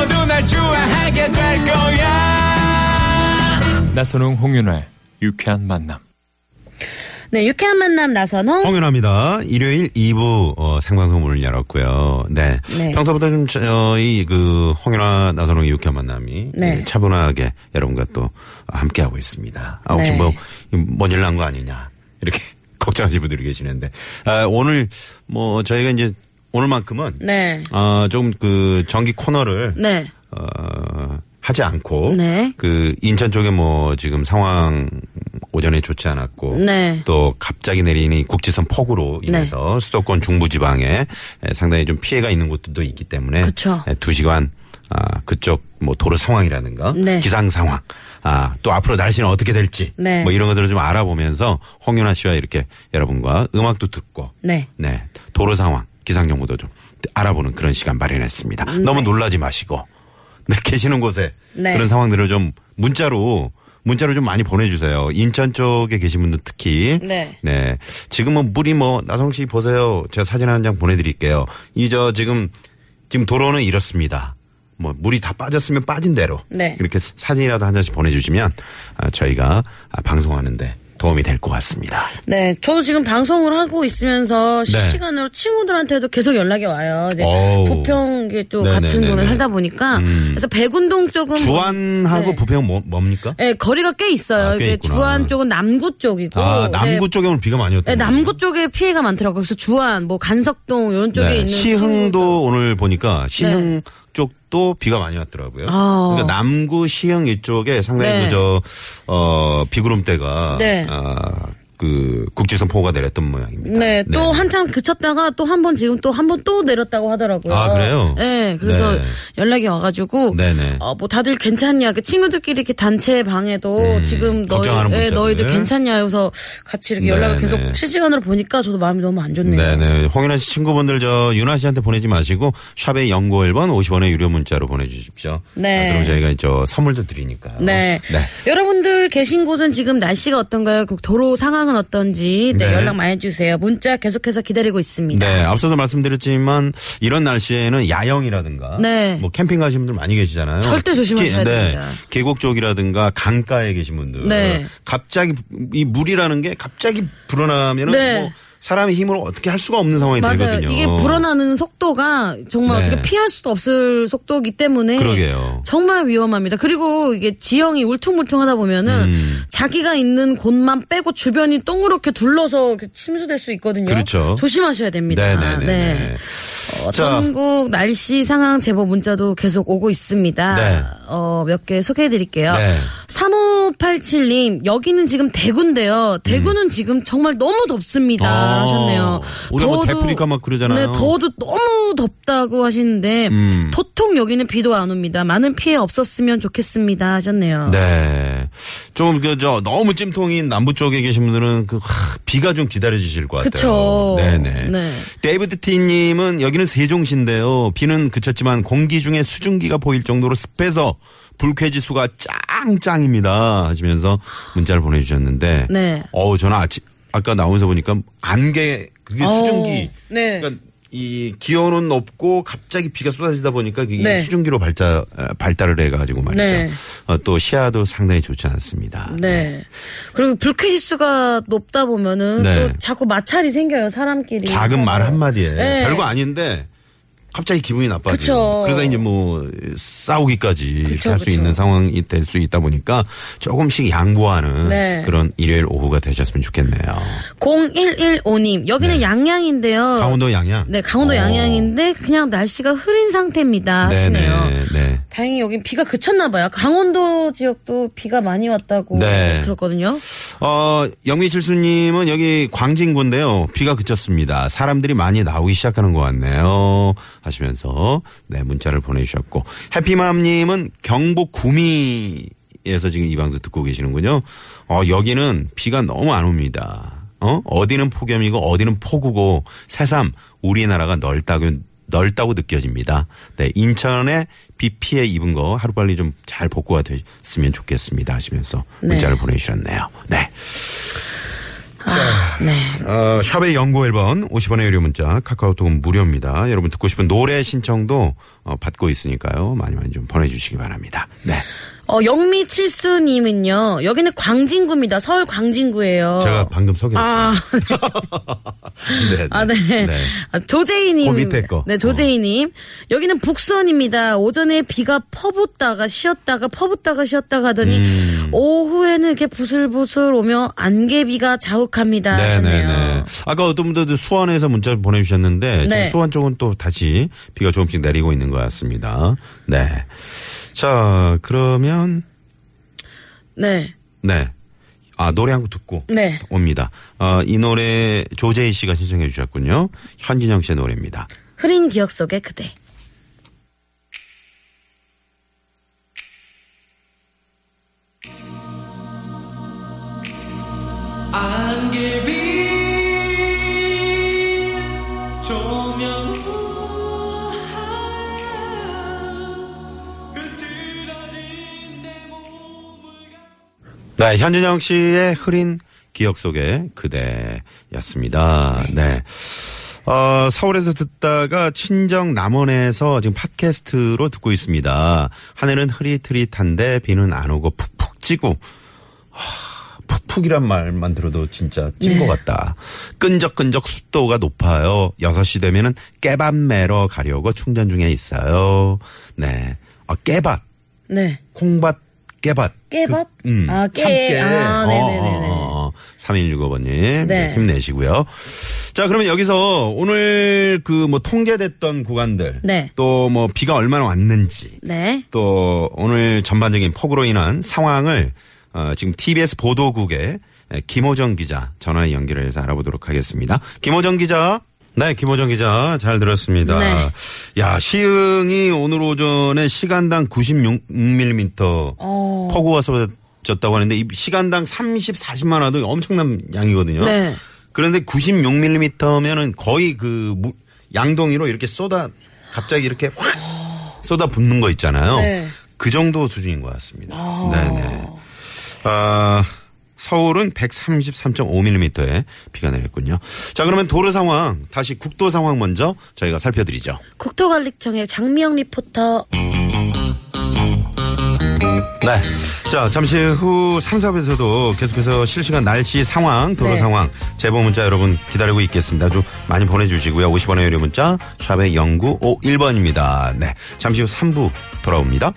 너도 날 좋아하게 될 거야. 나선홍 홍윤아의 유쾌한 만남. 네, 유쾌한 만남 나선홍. 홍윤아입니다. 일요일 2부 어, 생방송 문을 열었고요. 네. 네. 평소보다 좀 저희 그 홍윤아 나선홍의 유쾌한 만남이 네. 예, 차분하게 여러분과 또 함께 하고 있습니다. 아, 혹시 네. 뭐 뭔일 난 거 아니냐 이렇게 걱정하시는 분들이 계시는데 아, 오늘 뭐 저희가 이제 오늘만큼은 네. 어, 좀그 정기 코너를 네. 어, 하지 않고 네. 그 인천 쪽에 뭐 지금 상황 오전에 좋지 않았고 네. 또 갑자기 내리는 이 국지선 폭우로 인해서 수도권 중부 지방에 에, 상당히 좀 피해가 있는 곳들도 있기 때문에 그쵸. 에, 두 시간 아, 그쪽 뭐 도로 상황이라든가 네. 기상 상황 아, 또 앞으로 날씨는 어떻게 될지 네. 뭐 이런 것들을 좀 알아보면서 홍윤아 씨와 이렇게 여러분과 음악도 듣고 네. 네. 도로 상황, 기상 정보도 좀 알아보는 그런 시간 마련했습니다. 너무 놀라지 마시고 네, 계시는 곳에 네. 그런 상황들을 좀 문자로 문자로 좀 많이 보내주세요. 인천 쪽에 계신 분들 특히. 네. 지금은 물이 뭐 나성 씨 보세요. 제가 사진 한 장 보내드릴게요. 이 저 지금 지금 도로는 이렇습니다. 뭐 물이 다 빠졌으면 빠진 대로 네. 이렇게 사진이라도 한 장씩 보내주시면 아, 저희가 아, 방송하는데 도움이 될 것 같습니다. 네. 저도 지금 방송을 하고 있으면서 네. 실시간으로 친구들한테도 계속 연락이 와요. 이제 어우. 부평 쪽 네네네네. 같은 동네 살다 보니까 음. 그래서 백운동 쪽은 주안하고 네. 부평 뭐, 뭡니까? 네, 거리가 꽤 있어요. 아, 꽤. 주안 쪽은 남구 쪽이고 아, 남구 네, 쪽에 오늘 비가 많이 왔다. 네, 남구 쪽에 피해가 많더라고요. 그래서 주안, 뭐 간석동 이런 쪽에 있는 네, 시흥도 친구들. 오늘 보니까 시흥 쪽 도 비가 많이 왔더라고요. 아. 그러니까 남구 시흥 이쪽에 상당히 네. 그저 어 비구름대가 네. 아, 그 국지선 폭우가 내렸던 모양입니다. 네, 또 한참 그쳤다가 또 한 번 지금 또 한 번 또 내렸다고 하더라고요. 아, 그래요? 네, 그래서 네. 연락이 와가지고 네네. 어, 뭐 다들 괜찮냐? 그 친구들끼리 이렇게 단체 방에도 지금 너희, 음, 걱정하는 예, 문자들. 너희들 괜찮냐? 해서 같이 이렇게 연락을 네네. 계속 실시간으로 보니까 저도 마음이 너무 안 좋네요. 네네. 홍윤아 씨 친구분들 저 윤아 씨한테 보내지 마시고 샵의 연구 1번 50원의 유료 문자로 보내주십시오. 네. 아, 그럼 저희가 저 선물도 드리니까요. 네. 네. 여러분들 계신 곳은 지금 날씨가 어떤가요? 그 도로 상황 은 어떤지 네, 네. 연락 많이 해주세요. 문자 계속해서 기다리고 있습니다. 네, 앞서도 말씀드렸지만 이런 날씨에는 야영이라든가 네. 뭐 캠핑 가시는 분들 많이 계시잖아요. 절대 조심하셔야 특히, 네, 됩니다. 계곡 쪽이라든가 강가에 계신 분들 네. 갑자기 이 물이라는 게 갑자기 불어나면은 네. 뭐 사람의 힘으로 어떻게 할 수가 없는 상황이 맞아요. 되거든요. 이게 불어나는 속도가 정말 네. 어떻게 피할 수도 없을 속도이기 때문에 그러게요. 정말 위험합니다. 그리고 이게 지형이 울퉁불퉁하다 보면은 음. 자기가 있는 곳만 빼고 주변이 동그랗게 둘러서 그 침수될 수 있거든요. 그렇죠. 조심하셔야 됩니다. 네네네. 네. 어, 자. 전국 날씨 상황 제보 문자도 계속 오고 있습니다. 네. 어, 몇 개 소개해 드릴게요. 네. 3587님, 여기는 지금 대구인데요. 대구는 지금 정말 너무 덥습니다. 음. 아, 하셨네요. 우리가 뭐 대프리카 막 그러잖아요. 네, 더워도 너무 덥다고 하시는데, 음. 도통 여기는 비도 안 옵니다. 많은 피해 없었으면 좋겠습니다. 하셨네요. 네. 좀, 그, 저, 너무 찜통인 남부 쪽에 계신 분들은 그, 하, 비가 좀 기다려 주실 것 같아요. 그쵸. 네네. 네. 데이비드 티 님은 여기는 세종시인데요. 비는 그쳤지만 공기 중에 수증기가 보일 정도로 습해서 불쾌지수가 짱짱입니다. 하시면서 문자를 보내주셨는데. 네. 어우, 저는 아침, 아까 나오면서 보니까 안개, 그게 어, 수증기. 네. 그러니까 이 기온은 높고 갑자기 비가 쏟아지다 보니까 그게 네. 수증기로 발자, 발달을 해가지고 말이죠. 네. 어, 또 시야도 상당히 좋지 않습니다. 네. 그리고 불쾌지수가 높다 보면은 네. 또 자꾸 마찰이 생겨요, 사람끼리. 작은 말 한마디에 네. 별거 아닌데 갑자기 기분이 나빠지고. 그래서 이제 뭐 싸우기까지 할 수. 있는 상황이 될 수 있다 보니까 조금씩 양보하는 네. 그런 일요일 오후가 되셨으면 좋겠네요. 0115님, 여기는 네. 양양인데요. 강원도 양양. 네, 강원도 어. 양양인데 그냥 날씨가 흐린 상태입니다. 하시네요. 네네. 네. 다행히 여긴 비가 그쳤나 봐요. 강원도 지역도 비가 많이 왔다고 네. 들었거든요. 어, 영미칠수님은 여기 광진구인데요. 비가 그쳤습니다. 사람들이 많이 나오기 시작하는 것 같네요. 하시면서 네, 문자를 보내주셨고 해피맘님은 경북 구미에서 지금 이 방송 듣고 계시는군요. 어, 여기는 비가 너무 안 옵니다. 어? 어디는 폭염이고 어디는 폭우고 새삼 우리나라가 넓다고 넓다고 느껴집니다. 네, 인천에 비 피해 입은 거 하루빨리 좀 잘 복구가 됐으면 좋겠습니다 하시면서 문자를 보내주셨네요. 네. 네. 어, 샵의 연구 1번 50원의 유료 문자 카카오톡은 무료입니다. 여러분 듣고 싶은 노래 신청도 어, 받고 있으니까요. 많이 많이 좀 보내주시기 바랍니다. 네. 어, 영미 칠수님은요, 여기는 광진구입니다. 서울 광진구예요. 제가 방금 소개했어요. 아, 네, 아, 네. 네. 아, 조재희님. 그 밑에 거. 네, 조재희님. 여기는 북선입니다. 오전에 비가 퍼붓다가 쉬었다가 퍼붓다가 쉬었다가 하더니 음. 오후에는 이렇게 부슬부슬 오며 안개비가 자욱합니다. 네네네. 아까 어떤 분들도 수원에서 문자 보내주셨는데 지금 네. 수원 쪽은 또 다시 비가 조금씩 내리고 있는 것 같습니다. 네. 자 그러면 네. 네. 아 노래 한 곡 듣고 네. 옵니다. 어, 이 노래 조재희 씨가 신청해 주셨군요. 현진영 씨의 노래입니다. 흐린 기억 속의 그대. 안개 네, 현진영 씨의 흐린 기억 속의 그대였습니다. 네. 어, 서울에서 듣다가 친정 남원에서 지금 팟캐스트로 듣고 있습니다. 하늘은 흐릿흐릿한데 비는 안 오고 푹푹 찌고 하, 푹푹이란 말만 들어도 진짜 찐것 같다. 끈적끈적 습도가 높아요. 6시 되면은 깨밥 매러 가려고 충전 중에 있어요. 네. 아, 깨밥. 네. 콩밭 깨밭. 깨밭? 그, 음, 아, 깨. 참깨. 아, 네네네네. 어, 어, 어. 3165번님. 네. 힘내시고요. 자, 그러면 여기서 오늘 그 뭐 통계됐던 구간들. 네. 또뭐 비가 얼마나 왔는지. 네. 또 오늘 전반적인 폭우로 인한 상황을 어, 지금 TBS 보도국의 김호정 기자 전화 연결을 해서 알아보도록 하겠습니다. 김호정 기자. 네, 김호정 기자 잘 들었습니다. 네. 야, 시흥이 오늘 오전에 시간당 96mm 어. 폭우가 쏟아졌다고 하는데 이 시간당 30, 40만 와도 엄청난 양이거든요. 네. 그런데 96mm면은 거의 그 무- 양동이로 이렇게 쏟아 갑자기 이렇게 확 쏟아 붓는 거 있잖아요. 네. 그 정도 수준인 것 같습니다. 네네. 아, 서울은 133.5mm의 비가 내렸군요. 자, 그러면 도로 상황, 다시 국도 상황 먼저 저희가 살펴드리죠. 국토관리청의 장미영 리포터. 네. 자, 잠시 후 3, 4부에서도 계속해서 실시간 날씨 상황, 도로 네. 상황, 제보 문자 여러분 기다리고 있겠습니다. 좀 많이 보내주시고요. 50원의 유료 문자, 샵의 0951번입니다. 네. 잠시 후 3부 돌아옵니다.